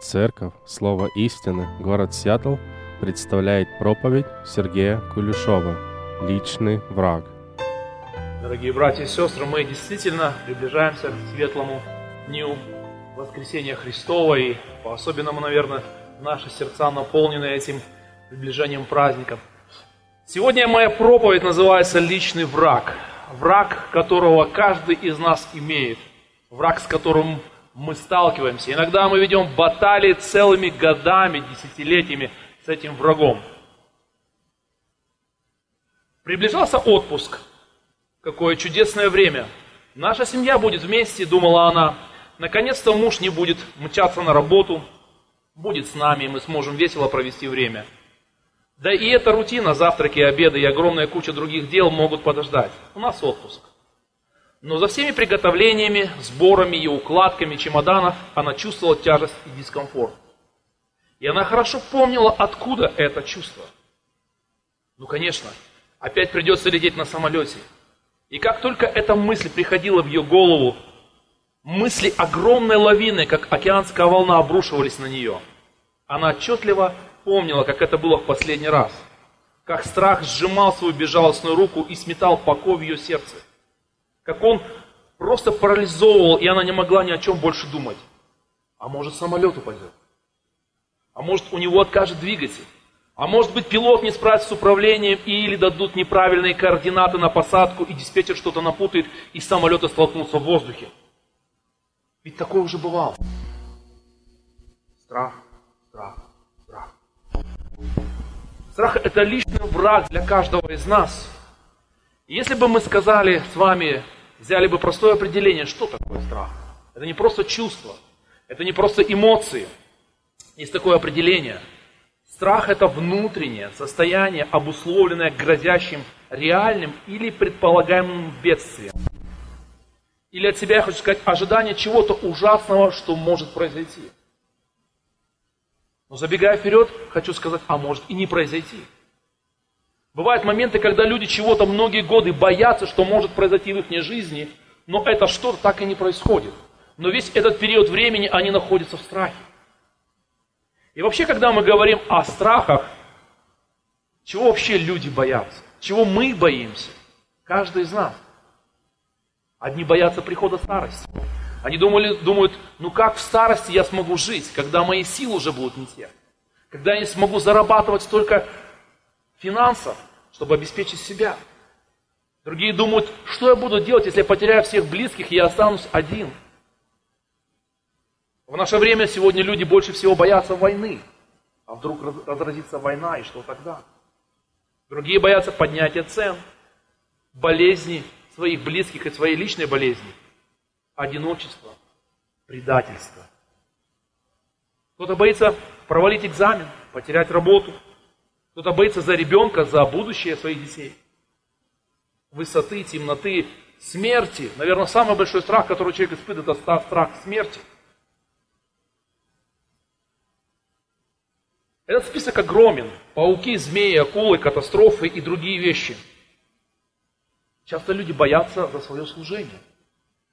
Церковь Слово истины, город Сиэтл представляет проповедь Сергея Кулешова «Личный враг». Дорогие братья и сестры, мы действительно приближаемся к светлому дню воскресения Христова и по-особенному, наверное, наши сердца наполнены этим приближением праздников. Сегодня моя проповедь называется «Личный враг». Враг, которого каждый из нас имеет. Враг, с которым мы сталкиваемся. Иногда мы ведем баталии целыми годами, десятилетиями с этим врагом. Приближался отпуск. Какое чудесное время. Наша семья будет вместе, думала она. Наконец-то муж не будет мчаться на работу, будет с нами, и мы сможем весело провести время. Да и эта рутина, завтраки, обеды и огромная куча других дел могут подождать. У нас отпуск. Но за всеми приготовлениями, сборами и укладками чемоданов она чувствовала тяжесть и дискомфорт. И она хорошо помнила, откуда это чувство. Ну, конечно, опять придется лететь на самолете. И как только эта мысль приходила в ее голову, мысли огромной лавины, как океанская волна, обрушивались на нее. Она отчетливо помнила, как это было в последний раз. Как страх сжимал свою безжалостную руку и сметал покой в ее сердце как он просто парализовывал, и она не могла ни о чем больше думать. А может самолет упадет? А может у него откажет двигатель? А может быть пилот не справится с управлением или дадут неправильные координаты на посадку, и диспетчер что-то напутает, и самолеты столкнутся в воздухе. Ведь такое уже бывало. Страх, страх, страх. Страх это личный враг для каждого из нас. если бы мы сказали с вами, взяли бы простое определение, что такое страх. Это не просто чувство, это не просто эмоции. Есть такое определение. Страх – это внутреннее состояние, обусловленное грозящим реальным или предполагаемым бедствием. Или от себя, я хочу сказать, ожидание чего-то ужасного, что может произойти. Но забегая вперед, хочу сказать, а может и не произойти. Бывают моменты, когда люди чего-то многие годы боятся, что может произойти в их жизни, но это что-то так и не происходит. Но весь этот период времени они находятся в страхе. И вообще, когда мы говорим о страхах, чего вообще люди боятся? Чего мы боимся? Каждый из нас. Одни боятся прихода старости. Они думали, думают, ну как в старости я смогу жить, когда мои силы уже будут не те? Когда я не смогу зарабатывать столько финансов, чтобы обеспечить себя. Другие думают, что я буду делать, если я потеряю всех близких и я останусь один. В наше время сегодня люди больше всего боятся войны. А вдруг разразится война, и что тогда? Другие боятся поднятия цен, болезни своих близких и своей личной болезни, одиночества, предательства. Кто-то боится провалить экзамен, потерять работу – кто-то боится за ребенка, за будущее своих детей. Высоты, темноты, смерти. Наверное, самый большой страх, который человек испытывает, это страх смерти. Этот список огромен. Пауки, змеи, акулы, катастрофы и другие вещи. Часто люди боятся за свое служение.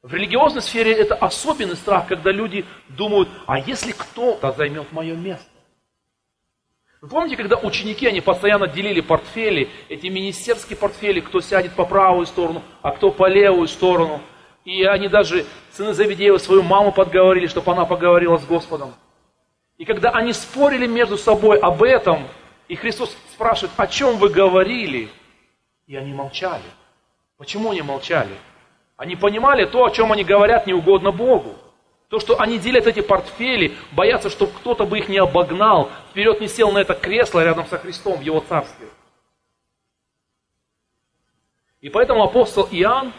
В религиозной сфере это особенный страх, когда люди думают, а если кто-то займет мое место? Вы помните, когда ученики, они постоянно делили портфели, эти министерские портфели, кто сядет по правую сторону, а кто по левую сторону. И они даже, сыны Завидеева, свою маму подговорили, чтобы она поговорила с Господом. И когда они спорили между собой об этом, и Христос спрашивает, о чем вы говорили? И они молчали. Почему они молчали? Они понимали, то, о чем они говорят, не угодно Богу. То, что они делят эти портфели, боятся, чтобы кто-то бы их не обогнал, вперед не сел на это кресло рядом со Христом в его царстве. И поэтому апостол Иоанн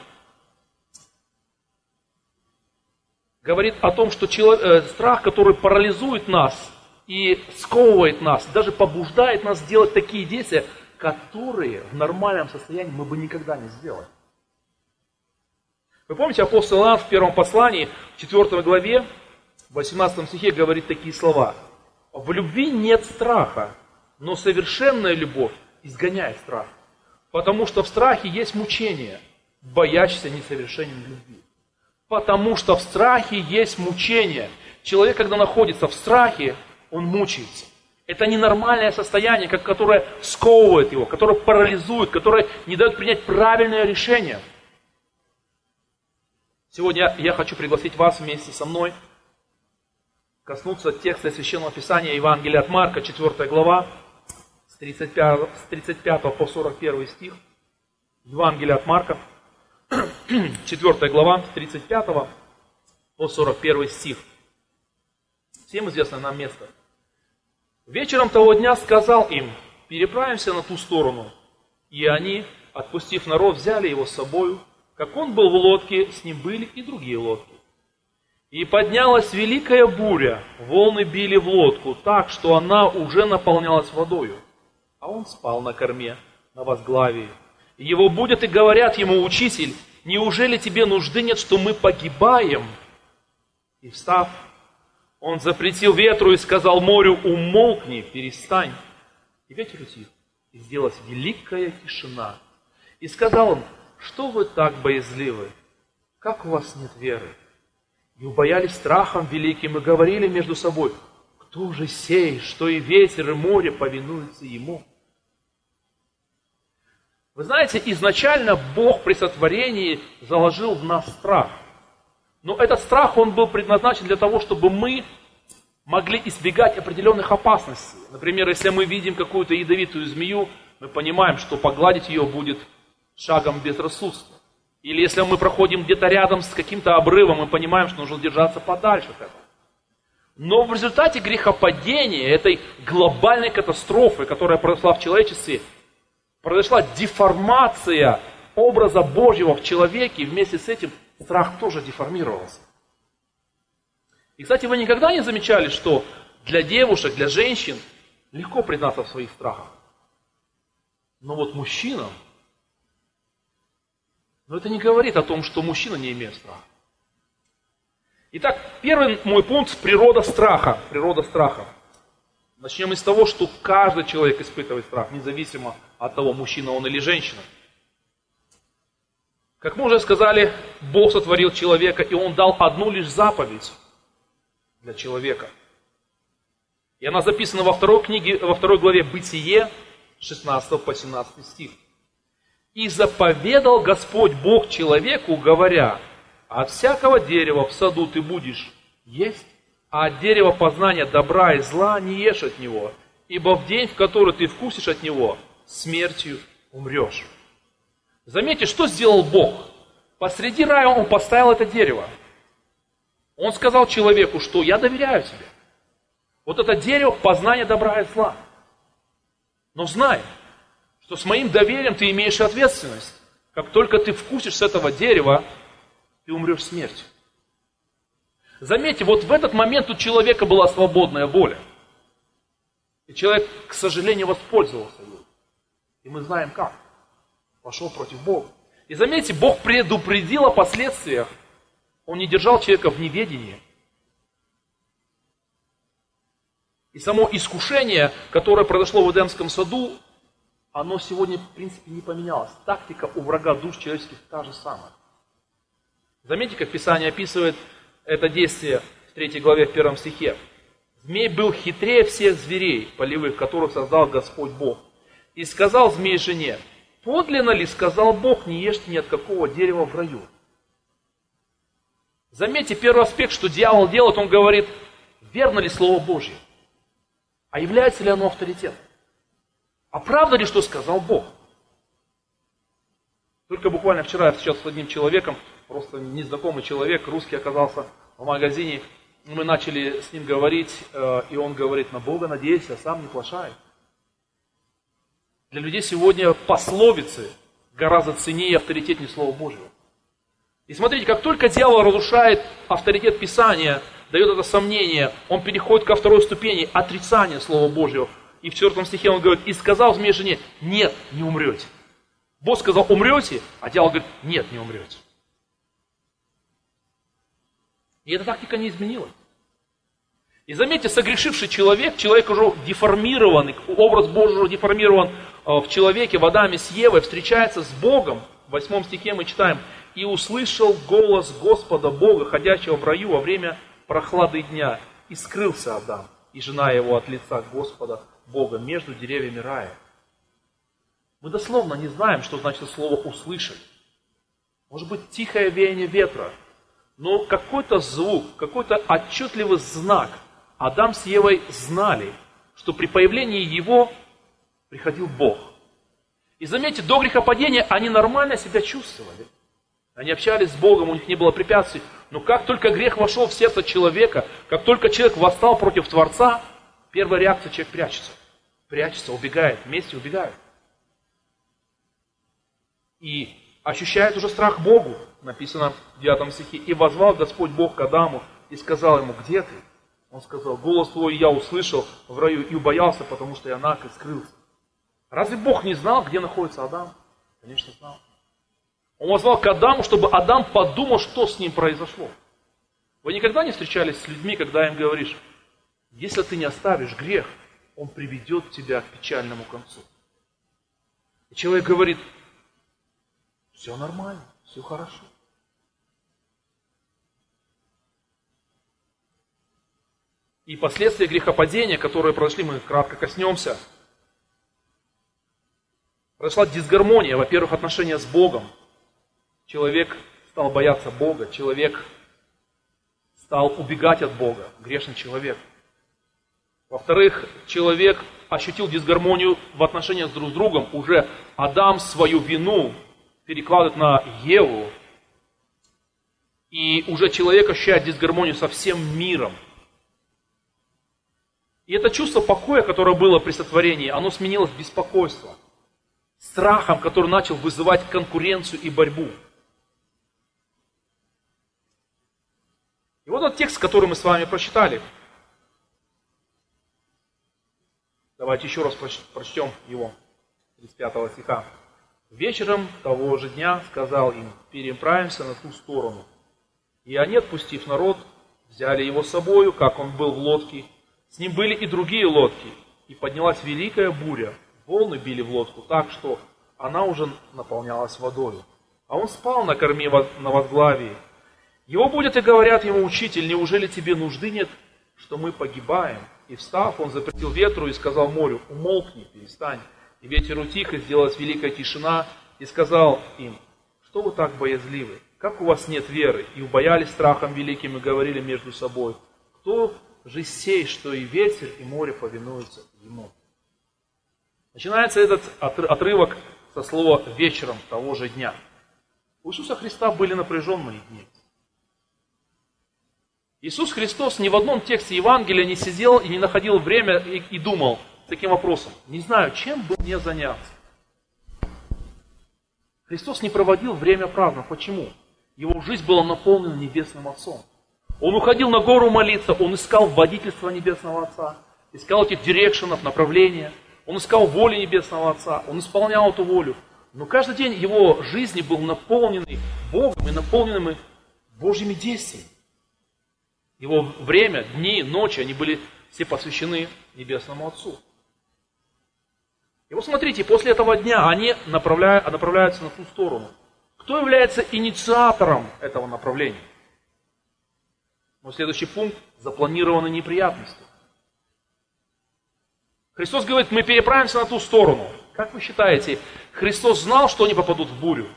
говорит о том, что э, страх, который парализует нас и сковывает нас, даже побуждает нас делать такие действия, которые в нормальном состоянии мы бы никогда не сделали. Вы помните, апостол Иоанн в первом послании, в 4 главе, в 18 стихе говорит такие слова. В любви нет страха, но совершенная любовь изгоняет страх. Потому что в страхе есть мучение, боящийся несовершенен любви. Потому что в страхе есть мучение. Человек, когда находится в страхе, он мучается. Это ненормальное состояние, которое сковывает его, которое парализует, которое не дает принять правильное решение. Сегодня я хочу пригласить вас вместе со мной коснуться текста Священного Писания Евангелия от Марка, 4 глава, с 35, с 35 по 41 стих. Евангелие от Марка, 4 глава, с 35 по 41 стих. Всем известное нам место. Вечером того дня сказал им, переправимся на ту сторону. И они, отпустив народ, взяли его с собою. Как он был в лодке, с ним были и другие лодки. И поднялась великая буря, волны били в лодку так, что она уже наполнялась водою. А он спал на корме, на возглавии. Его будет и говорят ему, учитель, неужели тебе нужды нет, что мы погибаем? И встав, он запретил ветру и сказал морю, умолкни, перестань. И ветер утих, и сделалась великая тишина. И сказал он, что вы так боязливы? Как у вас нет веры? И убоялись страхом великим и говорили между собой, кто же сей, что и ветер, и море повинуются ему? Вы знаете, изначально Бог при сотворении заложил в нас страх. Но этот страх, он был предназначен для того, чтобы мы могли избегать определенных опасностей. Например, если мы видим какую-то ядовитую змею, мы понимаем, что погладить ее будет шагом безрассудства. Или если мы проходим где-то рядом с каким-то обрывом, мы понимаем, что нужно держаться подальше от этого. Но в результате грехопадения, этой глобальной катастрофы, которая произошла в человечестве, произошла деформация образа Божьего в человеке, и вместе с этим страх тоже деформировался. И, кстати, вы никогда не замечали, что для девушек, для женщин легко признаться в своих страхах. Но вот мужчинам но это не говорит о том, что мужчина не имеет страха. Итак, первый мой пункт – природа страха. Природа страха. Начнем из того, что каждый человек испытывает страх, независимо от того, мужчина он или женщина. Как мы уже сказали, Бог сотворил человека, и Он дал одну лишь заповедь для человека. И она записана во второй книге, во второй главе Бытие, 16 по 17 стих. И заповедал Господь Бог человеку, говоря, от всякого дерева в саду ты будешь есть, а от дерева познания добра и зла не ешь от него, ибо в день, в который ты вкусишь от него, смертью умрешь. Заметьте, что сделал Бог? Посреди рая он поставил это дерево. Он сказал человеку, что я доверяю тебе. Вот это дерево познания добра и зла. Но знай, что с моим доверием ты имеешь ответственность. Как только ты вкусишь с этого дерева, ты умрешь смертью. Заметьте, вот в этот момент у человека была свободная воля. И человек, к сожалению, воспользовался ею. И мы знаем как. Пошел против Бога. И заметьте, Бог предупредил о последствиях. Он не держал человека в неведении. И само искушение, которое произошло в Эдемском саду, оно сегодня, в принципе, не поменялось. Тактика у врага душ человеческих та же самая. Заметьте, как Писание описывает это действие в 3 главе, в 1 стихе. Змей был хитрее всех зверей, полевых, которых создал Господь Бог. И сказал змей жене, подлинно ли сказал Бог, не ешьте ни от какого дерева в раю. Заметьте, первый аспект, что дьявол делает, он говорит, верно ли Слово Божье? А является ли оно авторитетом? А правда ли, что сказал Бог? Только буквально вчера я встречался с одним человеком, просто незнакомый человек, русский оказался в магазине. Мы начали с ним говорить, э, и он говорит, на Бога надеюсь, а сам не плашай. Для людей сегодня пословицы гораздо ценнее и авторитетнее Слова Божьего. И смотрите, как только дьявол разрушает авторитет Писания, дает это сомнение, он переходит ко второй ступени отрицания Слова Божьего. И в четвертом стихе он говорит, и сказал змея жене, нет, не умрете. Бог сказал, умрете, а дьявол говорит, нет, не умрете. И эта тактика не изменилась. И заметьте, согрешивший человек, человек уже деформированный, образ Божий уже деформирован э, в человеке, в Адаме с Евой, встречается с Богом. В восьмом стихе мы читаем, «И услышал голос Господа Бога, ходящего в раю во время прохлады дня, и скрылся Адам, и жена его от лица Господа Бога между деревьями рая. Мы дословно не знаем, что значит слово «услышать». Может быть, тихое веяние ветра, но какой-то звук, какой-то отчетливый знак Адам с Евой знали, что при появлении его приходил Бог. И заметьте, до грехопадения они нормально себя чувствовали. Они общались с Богом, у них не было препятствий. Но как только грех вошел в сердце человека, как только человек восстал против Творца, первая реакция человек прячется. Прячется, убегает, вместе убегает. И ощущает уже страх Богу, написано в 9 стихе. И возвал Господь Бог к Адаму и сказал ему, где ты? Он сказал, голос твой я услышал в раю и убоялся, потому что я наг и скрылся. Разве Бог не знал, где находится Адам? Конечно, знал. Он возвал к Адаму, чтобы Адам подумал, что с ним произошло. Вы никогда не встречались с людьми, когда им говоришь, если ты не оставишь грех, он приведет тебя к печальному концу. И человек говорит, все нормально, все хорошо. И последствия грехопадения, которые произошли, мы кратко коснемся. Произошла дисгармония, во-первых, отношения с Богом, человек стал бояться Бога, человек стал убегать от Бога, грешный человек. Во-вторых, человек ощутил дисгармонию в отношениях друг с другом. Уже Адам свою вину перекладывает на Еву. И уже человек ощущает дисгармонию со всем миром. И это чувство покоя, которое было при сотворении, оно сменилось беспокойство. Страхом, который начал вызывать конкуренцию и борьбу. И вот этот текст, который мы с вами прочитали. Давайте еще раз прочтем его, 35 стиха. Вечером того же дня сказал им, переправимся на ту сторону. И они, отпустив народ, взяли его с собою, как он был в лодке. С ним были и другие лодки. И поднялась великая буря. Волны били в лодку так, что она уже наполнялась водой. А он спал на корме на возглавии, его будет и говорят ему, учитель, неужели тебе нужды нет, что мы погибаем? И встав, он запретил ветру и сказал морю, умолкни, перестань. И ветер утих, и сделалась великая тишина, и сказал им, что вы так боязливы? Как у вас нет веры? И убоялись страхом великим и говорили между собой, кто же сей, что и ветер, и море повинуются ему. Начинается этот отрывок со слова вечером того же дня. У Иисуса Христа были напряженные дни. Иисус Христос ни в одном тексте Евангелия не сидел и не находил время и, и думал таким вопросом. Не знаю, чем бы мне заняться. Христос не проводил время праздно. Почему? Его жизнь была наполнена Небесным Отцом. Он уходил на гору молиться, он искал водительство Небесного Отца, искал этих дирекшенов, направления, он искал воли Небесного Отца, он исполнял эту волю. Но каждый день его жизни был наполненный Богом и наполненными Божьими действиями. Его время, дни, ночи, они были все посвящены Небесному Отцу. И вот смотрите, после этого дня они направляют, направляются на ту сторону. Кто является инициатором этого направления? Ну, следующий пункт – запланированные неприятности. Христос говорит, мы переправимся на ту сторону. Как вы считаете, Христос знал, что они попадут в бурю?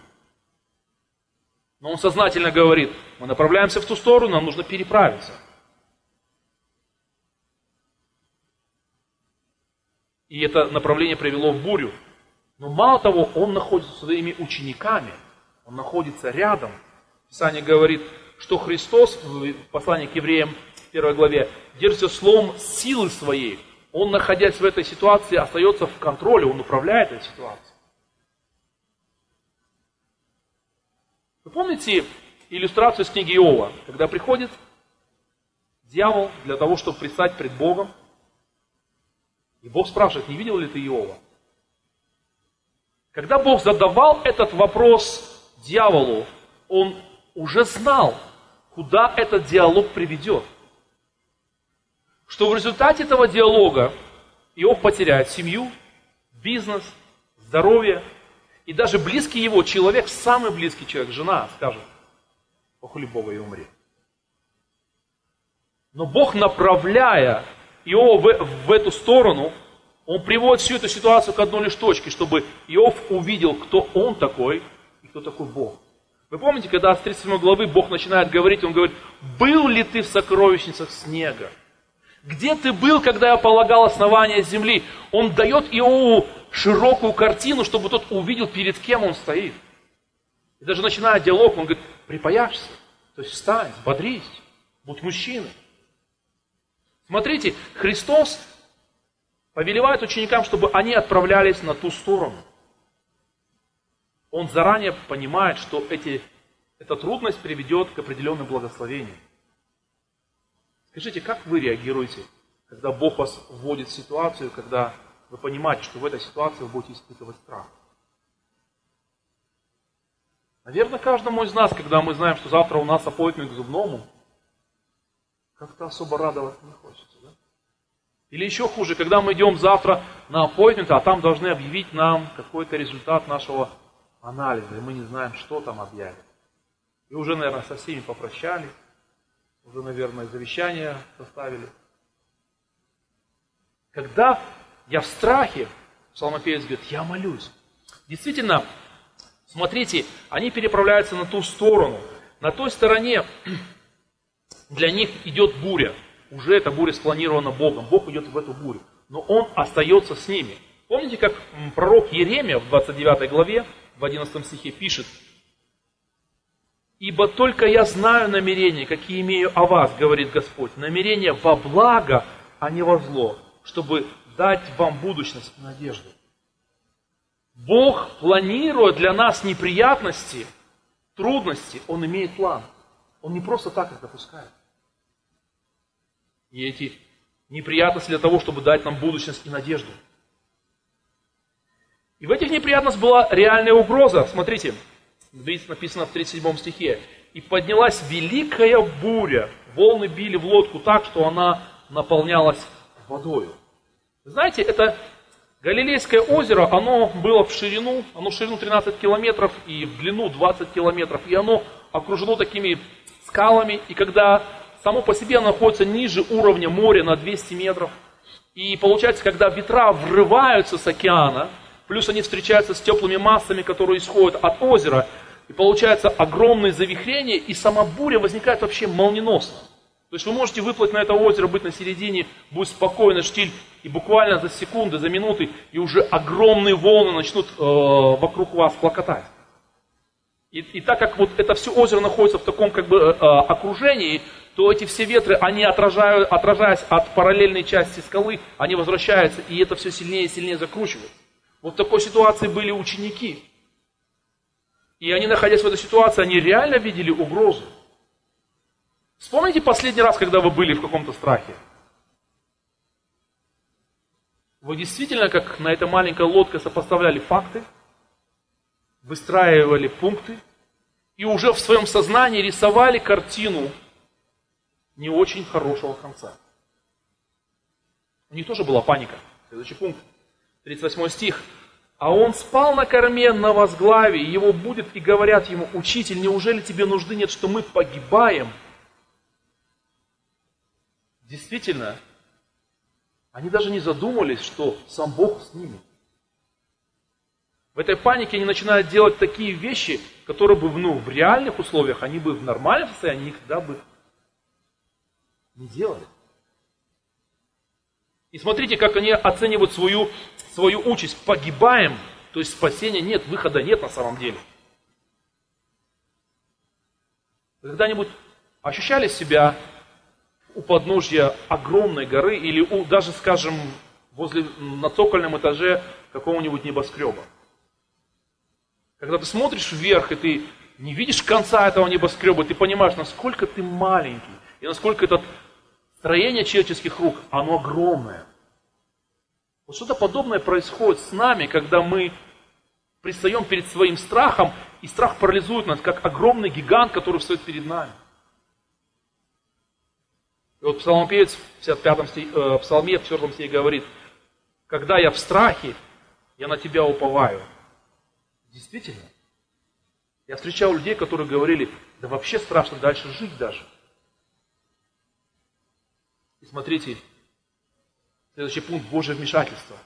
Но он сознательно говорит, мы направляемся в ту сторону, нам нужно переправиться. И это направление привело в бурю. Но мало того, он находится со своими учениками, он находится рядом. Писание говорит, что Христос в послании к евреям в первой главе держится словом силы своей. Он, находясь в этой ситуации, остается в контроле, он управляет этой ситуацией. Вы помните иллюстрацию из книги Иова, когда приходит дьявол для того, чтобы предстать пред Богом, и Бог спрашивает, не видел ли ты Иова? Когда Бог задавал этот вопрос дьяволу, он уже знал, куда этот диалог приведет. Что в результате этого диалога Иов потеряет семью, бизнес, здоровье, и даже близкий его человек, самый близкий человек, жена, скажет, похули Бога и умри. Но Бог, направляя его в, в эту сторону, он приводит всю эту ситуацию к одной лишь точке, чтобы Иов увидел, кто он такой и кто такой Бог. Вы помните, когда с 37 главы Бог начинает говорить, он говорит, был ли ты в сокровищницах снега? Где ты был, когда я полагал основания земли? Он дает Иову широкую картину, чтобы тот увидел, перед кем он стоит. И даже начиная диалог, он говорит, припаяшься, то есть встань, бодрись, будь мужчиной. Смотрите, Христос повелевает ученикам, чтобы они отправлялись на ту сторону. Он заранее понимает, что эти, эта трудность приведет к определенным благословениям. Скажите, как вы реагируете, когда Бог вас вводит в ситуацию, когда вы понимаете, что в этой ситуации вы будете испытывать страх? Наверное, каждому из нас, когда мы знаем, что завтра у нас аппоинтмент к зубному, как-то особо радоваться не хочется. Да? Или еще хуже, когда мы идем завтра на аппоинтмент, а там должны объявить нам какой-то результат нашего анализа, и мы не знаем, что там объявят. И уже, наверное, со всеми попрощались, уже, наверное, завещание составили. Когда я в страхе, псалмопевец говорит, я молюсь. Действительно, смотрите, они переправляются на ту сторону. На той стороне для них идет буря. Уже эта буря спланирована Богом. Бог идет в эту бурю. Но Он остается с ними. Помните, как пророк Еремия в 29 главе, в 11 стихе пишет, «Ибо только я знаю намерения, какие имею о вас, говорит Господь, намерения во благо, а не во зло, чтобы дать вам будущность и надежду». Бог, планируя для нас неприятности, трудности, Он имеет план. Он не просто так их допускает. И эти неприятности для того, чтобы дать нам будущность и надежду. И в этих неприятностях была реальная угроза. Смотрите, здесь написано в 37 стихе. «И поднялась великая буря, волны били в лодку так, что она наполнялась водою». Знаете, это Галилейское озеро, оно было в ширину, оно в ширину 13 километров и в длину 20 километров, и оно окружено такими скалами, и когда само по себе оно находится ниже уровня моря на 200 метров, и получается, когда ветра врываются с океана, плюс они встречаются с теплыми массами, которые исходят от озера, и получается огромное завихрение, и сама буря возникает вообще молниеносно. То есть вы можете выплыть на это озеро, быть на середине, будет спокойно, штиль, и буквально за секунды, за минуты, и уже огромные волны начнут э, вокруг вас клокотать. И, и так как вот это все озеро находится в таком как бы э, э, окружении, то эти все ветры, они отражают, отражаясь от параллельной части скалы, они возвращаются, и это все сильнее и сильнее закручивает. Вот в такой ситуации были ученики. И они, находясь в этой ситуации, они реально видели угрозу. Вспомните последний раз, когда вы были в каком-то страхе. Вы действительно, как на этой маленькой лодке, сопоставляли факты, выстраивали пункты и уже в своем сознании рисовали картину не очень хорошего конца. У них тоже была паника. Следующий пункт, 38 стих. А он спал на корме на возглаве, его будет и говорят ему, учитель, неужели тебе нужды нет, что мы погибаем? Действительно, они даже не задумались, что сам Бог с ними. В этой панике они начинают делать такие вещи, которые бы ну, в реальных условиях, они бы в нормальном состоянии никогда бы не делали. И смотрите, как они оценивают свою, свою участь. Погибаем, то есть спасения нет, выхода нет на самом деле. Вы когда-нибудь ощущали себя у подножья огромной горы или у, даже, скажем, возле, на цокольном этаже какого-нибудь небоскреба. Когда ты смотришь вверх, и ты не видишь конца этого небоскреба, ты понимаешь, насколько ты маленький, и насколько это строение человеческих рук, оно огромное. Вот что-то подобное происходит с нами, когда мы пристаем перед своим страхом, и страх парализует нас, как огромный гигант, который встает перед нами. И вот псалмопевец в 55-м стих, э, псалме, в 4 стихе говорит, когда я в страхе, я на тебя уповаю. Действительно. Я встречал людей, которые говорили, да вообще страшно дальше жить даже. Смотрите, следующий пункт – Божье вмешательство.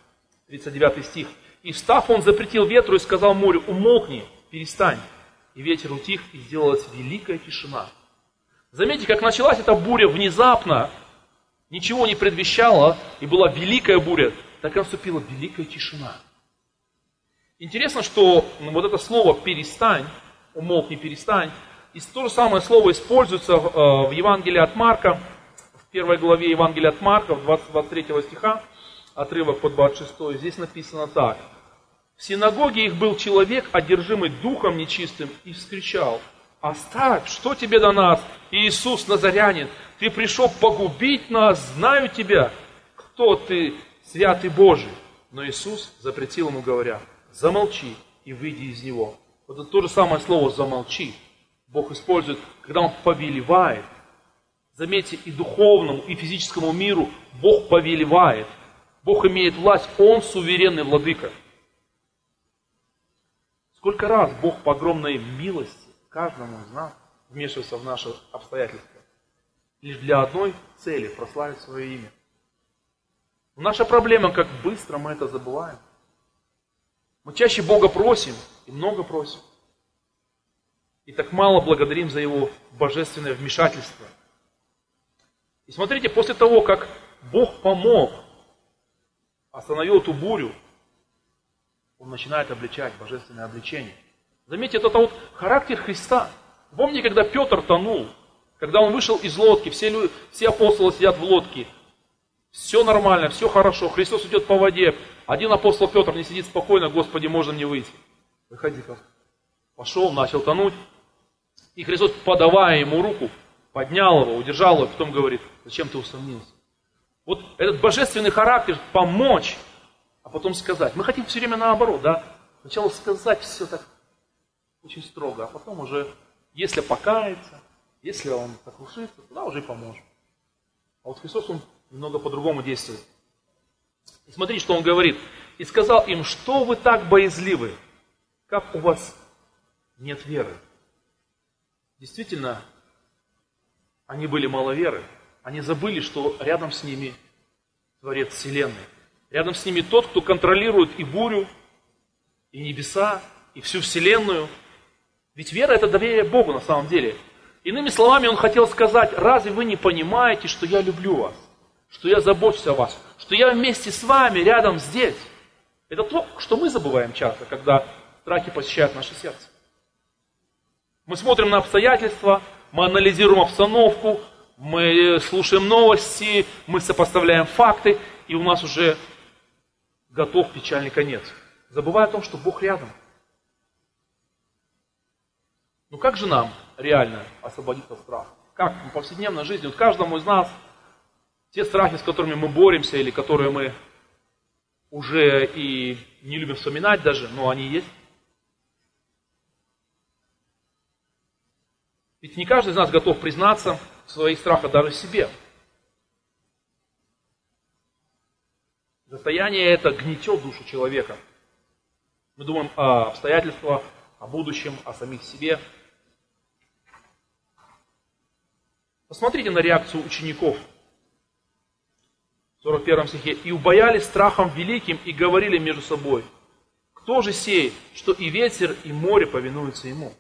39 стих. «И встав, он запретил ветру и сказал морю, умолкни, перестань. И ветер утих, и сделалась великая тишина». Заметьте, как началась эта буря внезапно, ничего не предвещало, и была великая буря, так и наступила великая тишина. Интересно, что вот это слово «перестань», «умолкни, перестань», и то же самое слово используется в э, Евангелии от Марка, в первой главе Евангелия от Марка, в 23 стиха, отрывок по 26, здесь написано так. В синагоге их был человек, одержимый духом нечистым, и вскричал, «Оставь, что тебе до нас, Иисус Назарянин? Ты пришел погубить нас, знаю тебя, кто ты, святый Божий». Но Иисус запретил ему, говоря, «Замолчи и выйди из него». Вот это то же самое слово «замолчи». Бог использует, когда Он повелевает. Заметьте, и духовному, и физическому миру Бог повелевает. Бог имеет власть, Он суверенный владыка. Сколько раз Бог по огромной милости каждому из нас вмешивается в наши обстоятельства. Лишь для одной цели – прославить свое имя. наша проблема, как быстро мы это забываем. Мы чаще Бога просим и много просим. И так мало благодарим за Его божественное вмешательство. И смотрите, после того, как Бог помог, остановил эту бурю, Он начинает обличать божественное обличение. Заметьте, это вот характер Христа. Помните, когда Петр тонул, когда он вышел из лодки, все, люди, все апостолы сидят в лодке, все нормально, все хорошо, Христос идет по воде. Один апостол Петр не сидит спокойно, Господи, можно мне выйти. Выходи-ка. Пошел, начал тонуть. И Христос, подавая ему руку, поднял его, удержал его, потом говорит, зачем ты усомнился? Вот этот божественный характер помочь, а потом сказать. Мы хотим все время наоборот, да? Сначала сказать все так очень строго, а потом уже, если покается, если он сокрушится, тогда уже и поможем. А вот Христос, он немного по-другому действует. И смотрите, что он говорит. И сказал им, что вы так боязливы, как у вас нет веры. Действительно, они были маловеры. Они забыли, что рядом с ними Творец Вселенной. Рядом с ними тот, кто контролирует и бурю, и небеса, и всю Вселенную. Ведь вера – это доверие Богу на самом деле. Иными словами, он хотел сказать, разве вы не понимаете, что я люблю вас, что я забочусь о вас, что я вместе с вами рядом здесь. Это то, что мы забываем часто, когда страхи посещают наше сердце. Мы смотрим на обстоятельства, мы анализируем обстановку, мы слушаем новости, мы сопоставляем факты, и у нас уже готов печальный конец. Забывая о том, что Бог рядом. Ну как же нам реально освободиться от страха? Как в повседневной жизни, вот каждому из нас те страхи, с которыми мы боремся, или которые мы уже и не любим вспоминать даже, но они есть. Ведь не каждый из нас готов признаться в своих страхах даже себе. Состояние это гнетет душу человека. Мы думаем о обстоятельствах, о будущем, о самих себе. Посмотрите на реакцию учеников. В 41 стихе. «И убоялись страхом великим и говорили между собой, кто же сей, что и ветер, и море повинуются ему?»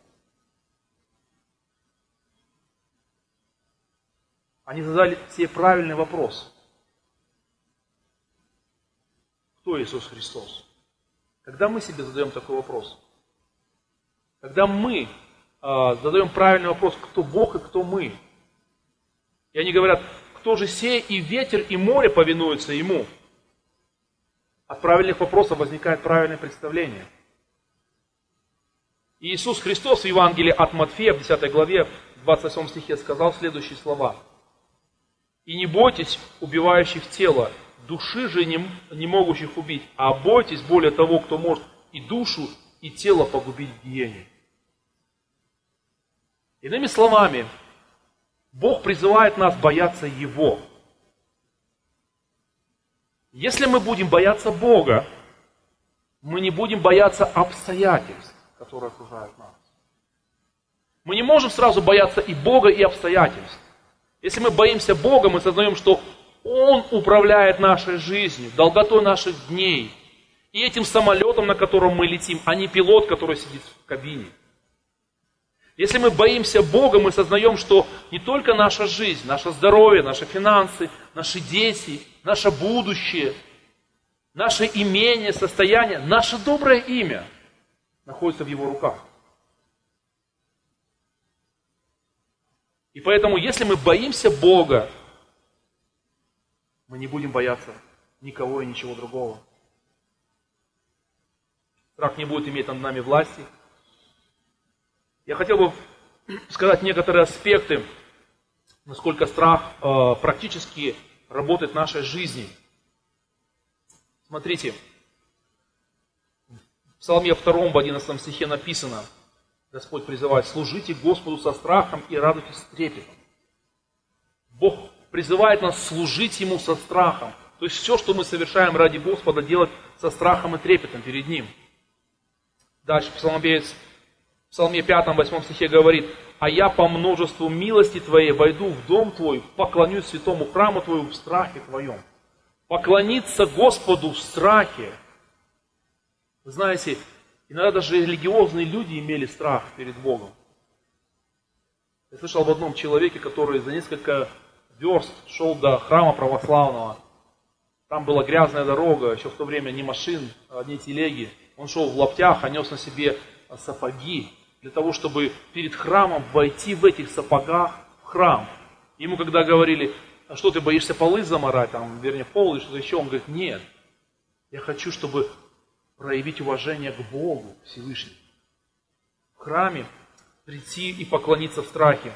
Они задали себе правильный вопрос. Кто Иисус Христос? Когда мы себе задаем такой вопрос, когда мы э, задаем правильный вопрос, кто Бог и кто мы, и они говорят, кто же сей и ветер, и море повинуются Ему, от правильных вопросов возникает правильное представление. Иисус Христос в Евангелии от Матфея в 10 главе, в 28 стихе сказал следующие слова – и не бойтесь убивающих тело, души же не, не могущих убить, а бойтесь более того, кто может и душу, и тело погубить в гиене. Иными словами, Бог призывает нас бояться Его. Если мы будем бояться Бога, мы не будем бояться обстоятельств, которые окружают нас. Мы не можем сразу бояться и Бога, и обстоятельств. Если мы боимся Бога, мы сознаем, что Он управляет нашей жизнью, долготой наших дней. И этим самолетом, на котором мы летим, а не пилот, который сидит в кабине. Если мы боимся Бога, мы сознаем, что не только наша жизнь, наше здоровье, наши финансы, наши дети, наше будущее, наше имение, состояние, наше доброе имя находится в Его руках. И поэтому, если мы боимся Бога, мы не будем бояться никого и ничего другого. Страх не будет иметь над нами власти. Я хотел бы сказать некоторые аспекты, насколько страх э, практически работает в нашей жизни. Смотрите, в Псалме 2 в 11 стихе написано, Господь призывает, служите Господу со страхом и радуйтесь с трепетом. Бог призывает нас служить Ему со страхом. То есть все, что мы совершаем ради Господа, делать со страхом и трепетом перед Ним. Дальше псалмопевец в Псалме 5, 8 стихе говорит, «А я по множеству милости Твоей войду в дом Твой, поклонюсь святому храму Твоему в страхе Твоем». Поклониться Господу в страхе. Вы знаете, иногда даже религиозные люди имели страх перед Богом. Я слышал об одном человеке, который за несколько верст шел до храма православного. Там была грязная дорога, еще в то время не машин, а одни телеги. Он шел в лаптях, а нес на себе сапоги, для того, чтобы перед храмом войти в этих сапогах в храм. Ему когда говорили, а что ты боишься полы заморать, там, вернее, пол или что-то еще, он говорит, нет, я хочу, чтобы проявить уважение к Богу Всевышнему. В храме прийти и поклониться в страхе.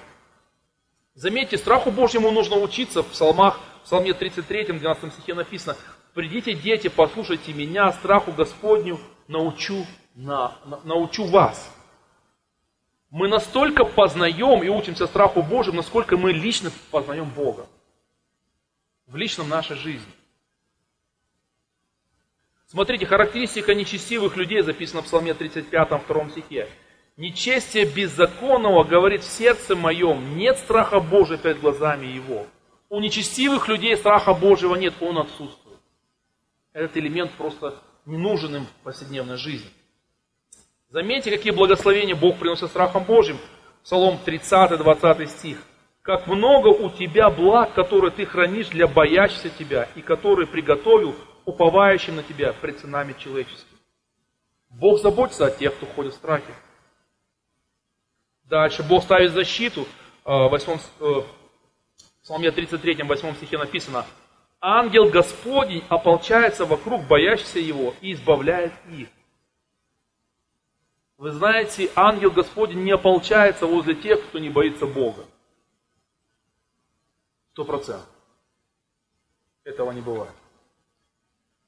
Заметьте, страху Божьему нужно учиться. В псалмах, в псалме 33, 12 стихе написано, «Придите, дети, послушайте меня, страху Господню научу, на, на, научу вас». Мы настолько познаем и учимся страху Божьему, насколько мы лично познаем Бога. В личном нашей жизни. Смотрите, характеристика нечестивых людей записана в Псалме 35, 2 стихе. Нечестие беззаконного говорит в сердце моем, нет страха Божия перед глазами его. У нечестивых людей страха Божьего нет, он отсутствует. Этот элемент просто не нужен им в повседневной жизни. Заметьте, какие благословения Бог приносит страхом Божьим. Псалом 30, 20 стих. «Как много у тебя благ, которые ты хранишь для боящихся тебя, и которые приготовил уповающим на тебя пред сынами человеческими». Бог заботится о тех, кто ходит в страхе. Дальше Бог ставит защиту. В 8, Псалме 33, 8 стихе написано, «Ангел Господень ополчается вокруг боящихся Его и избавляет их». Вы знаете, ангел Господень не ополчается возле тех, кто не боится Бога. Сто процентов. Этого не бывает.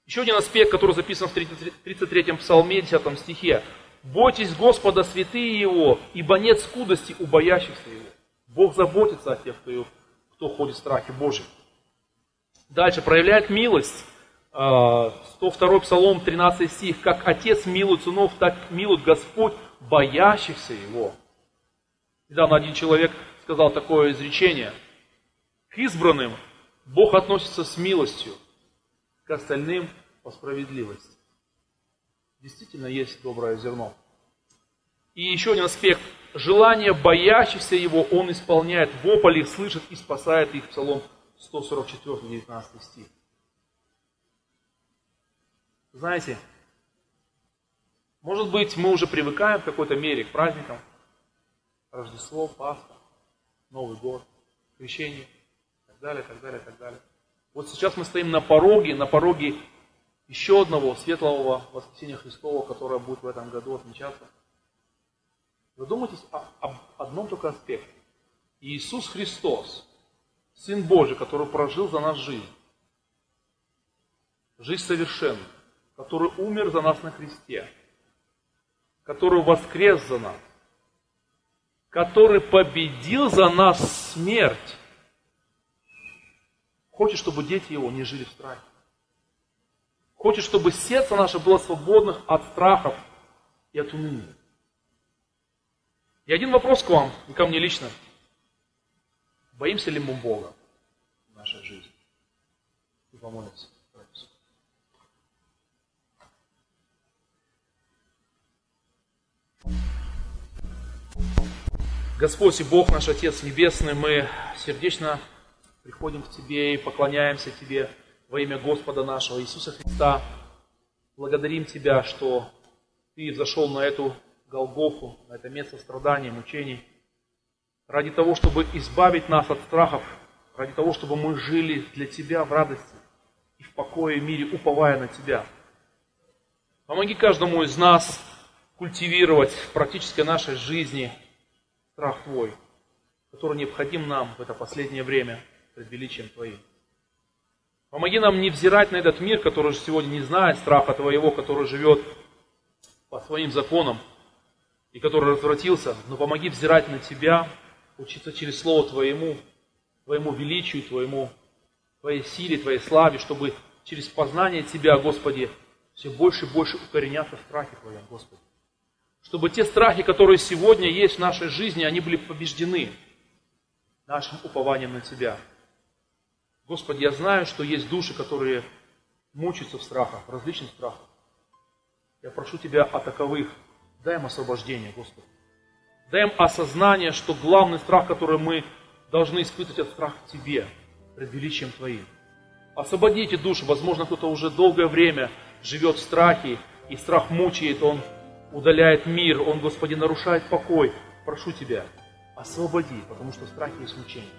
Еще один аспект, который записан в 33-м псалме, 10 стихе. Бойтесь Господа, святые Его, ибо нет скудости у боящихся Его. Бог заботится о тех, кто, кто ходит в страхе Божьем. Дальше, проявляет милость. 102 а, Псалом, 13 стих. «Как Отец милует сынов, так милует Господь боящихся Его». Недавно один человек сказал такое изречение. К избранным Бог относится с милостью, к остальным по справедливости действительно есть доброе зерно. И еще один аспект. Желание боящихся его он исполняет. Вопль их слышит и спасает их. Псалом 144, 19 стих. Знаете, может быть, мы уже привыкаем в какой-то мере к праздникам. Рождество, Пасха, Новый год, крещение, так далее, так далее, так далее. Вот сейчас мы стоим на пороге, на пороге еще одного светлого воскресения Христова, которое будет в этом году отмечаться. Задумайтесь об одном только аспекте. Иисус Христос, Сын Божий, который прожил за нас жизнь, жизнь совершенную, который умер за нас на кресте, который воскрес за нас, который победил за нас смерть, хочет, чтобы дети его не жили в страхе. Хочет, чтобы сердце наше было свободным от страхов и от уныния. И один вопрос к вам, и ко мне лично. Боимся ли мы Бога в нашей жизни? помолимся. Господь и Бог наш Отец Небесный, мы сердечно приходим к Тебе и поклоняемся Тебе во имя Господа нашего Иисуса Христа. Благодарим Тебя, что Ты зашел на эту Голгофу, на это место страданий, мучений, ради того, чтобы избавить нас от страхов, ради того, чтобы мы жили для Тебя в радости и в покое и мире, уповая на Тебя. Помоги каждому из нас культивировать в практической нашей жизни страх Твой, который необходим нам в это последнее время пред величием Твоим. Помоги нам не взирать на этот мир, который же сегодня не знает страха Твоего, который живет по своим законам и который развратился, но помоги взирать на Тебя, учиться через Слово Твоему, Твоему величию, Твоему, Твоей силе, Твоей славе, чтобы через познание Тебя, Господи, все больше и больше укореняться в страхе Твоем, Господи чтобы те страхи, которые сегодня есть в нашей жизни, они были побеждены нашим упованием на Тебя. Господи, я знаю, что есть души, которые мучаются в страхах, в различных страхах. Я прошу Тебя о таковых. Дай им освобождение, Господи. Дай им осознание, что главный страх, который мы должны испытывать, это страх в Тебе, пред величием Твоим. Освободите души. Возможно, кто-то уже долгое время живет в страхе, и страх мучает, он удаляет мир, Он, Господи, нарушает покой. Прошу Тебя, освободи, потому что страх есть мучение.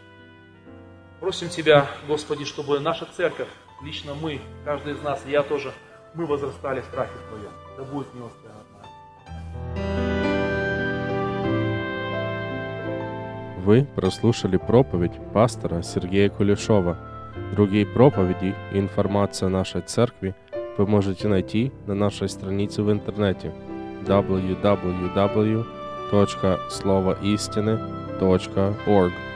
Просим Тебя, Господи, чтобы наша церковь, лично мы, каждый из нас, и я тоже, мы возрастали в страхе Твоем. Да будет милость Твоя. Вы прослушали проповедь пастора Сергея Кулешова. Другие проповеди и информация о нашей церкви вы можете найти на нашей странице в интернете – www.slovoistины.org.